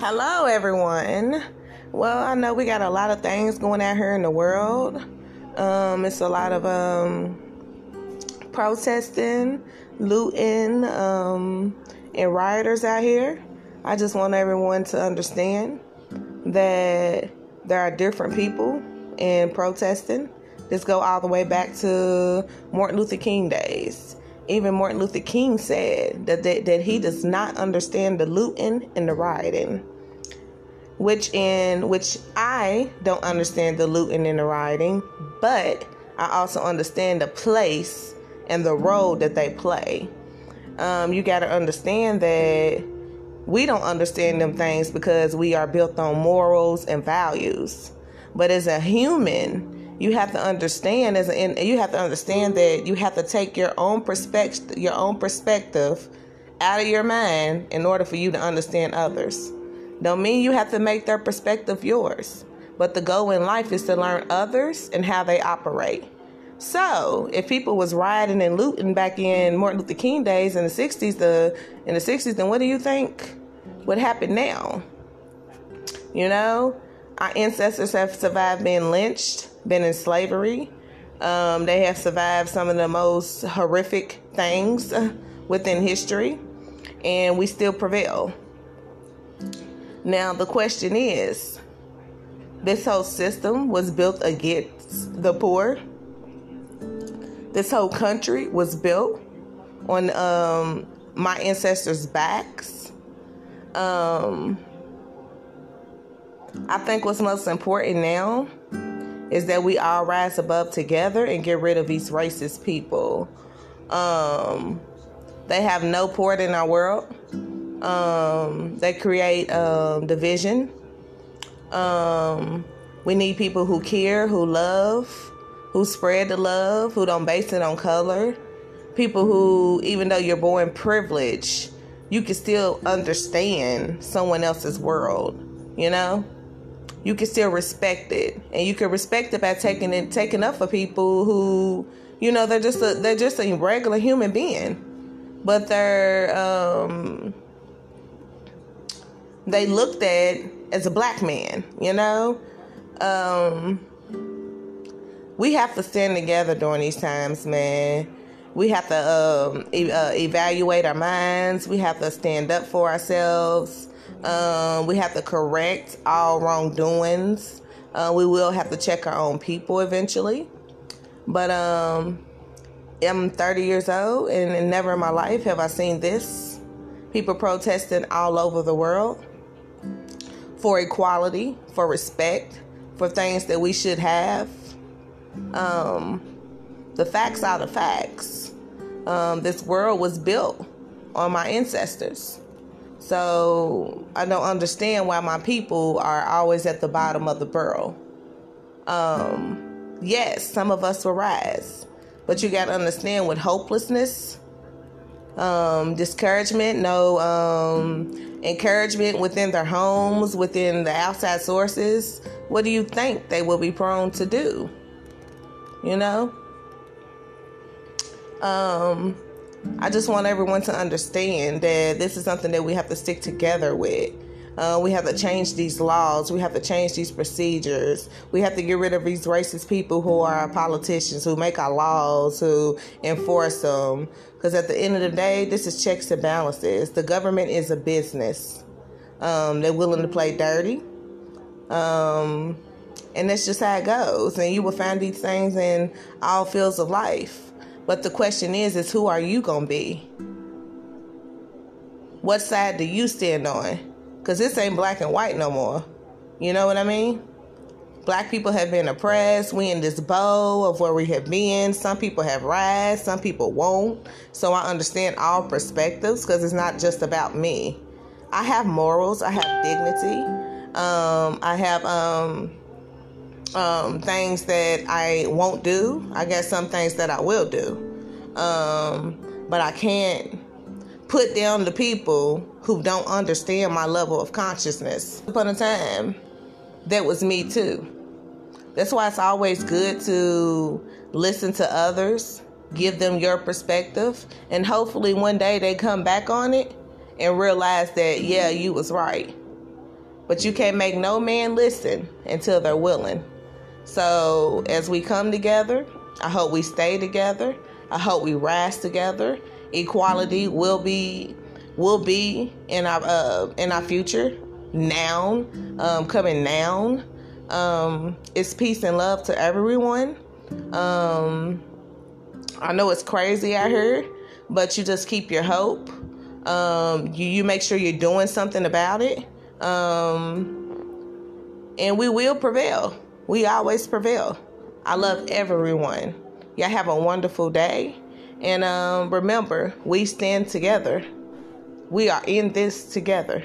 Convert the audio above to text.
Hello, everyone. Well, I know we got a lot of things going out here in the world. Um, it's a lot of um, protesting, looting, um, and rioters out here. I just want everyone to understand that there are different people in protesting. This go all the way back to Martin Luther King days. Even Martin Luther King said that, that, that he does not understand the looting and the rioting which in which I don't understand the looting and the rioting, but I also understand the place and the role that they play. Um, you got to understand that we don't understand them things because we are built on morals and values. But as a human, you have to understand as a, you have to understand that you have to take your own perspective your own perspective out of your mind in order for you to understand others. Don't mean you have to make their perspective yours, but the goal in life is to learn others and how they operate. So, if people was rioting and looting back in Martin Luther King days in the 60s, the in the 60s, then what do you think would happen now? You know, our ancestors have survived being lynched, been in slavery. Um, they have survived some of the most horrific things within history, and we still prevail. Now, the question is this whole system was built against the poor. This whole country was built on um, my ancestors' backs. Um, I think what's most important now is that we all rise above together and get rid of these racist people. Um, they have no port in our world. Um, they create um, division. Um, we need people who care, who love, who spread the love, who don't base it on color. People who, even though you're born privileged, you can still understand someone else's world. You know, you can still respect it, and you can respect it by taking it, taking up for people who, you know, they're just a they're just a regular human being, but they're um they looked at as a black man, you know? Um, we have to stand together during these times, man. We have to um, e- uh, evaluate our minds. We have to stand up for ourselves. Um, we have to correct all wrongdoings. Uh, we will have to check our own people eventually. But um, I'm 30 years old, and never in my life have I seen this. People protesting all over the world for equality, for respect, for things that we should have. Um, the facts are the facts. Um, this world was built on my ancestors. So I don't understand why my people are always at the bottom of the barrel. Um, yes, some of us will rise, but you got to understand with hopelessness, um, discouragement, no um, encouragement within their homes, within the outside sources, what do you think they will be prone to do? You know? Um, I just want everyone to understand that this is something that we have to stick together with. Uh, we have to change these laws. We have to change these procedures. We have to get rid of these racist people who are our politicians, who make our laws, who enforce them. Because at the end of the day, this is checks and balances. The government is a business. Um, they're willing to play dirty. Um, and that's just how it goes. And you will find these things in all fields of life. But the question is, is who are you going to be? What side do you stand on? Because this ain't black and white no more. You know what I mean? Black people have been oppressed. We in this bow of where we have been. Some people have rise, some people won't. So I understand all perspectives because it's not just about me. I have morals. I have dignity. Um, I have um, um, things that I won't do. I got some things that I will do. Um, but I can't put down the people who don't understand my level of consciousness. Upon a time, that was me too. That's why it's always good to listen to others, give them your perspective, and hopefully one day they come back on it and realize that, yeah, you was right. but you can't make no man listen until they're willing. So as we come together, I hope we stay together. I hope we rise together. Equality will be will be in our uh, in our future. Now, um, coming now. Um, it's peace and love to everyone. Um, I know it's crazy out here, but you just keep your hope. Um, you, you make sure you're doing something about it. Um, and we will prevail. We always prevail. I love everyone. Y'all have a wonderful day. And um, remember, we stand together. We are in this together.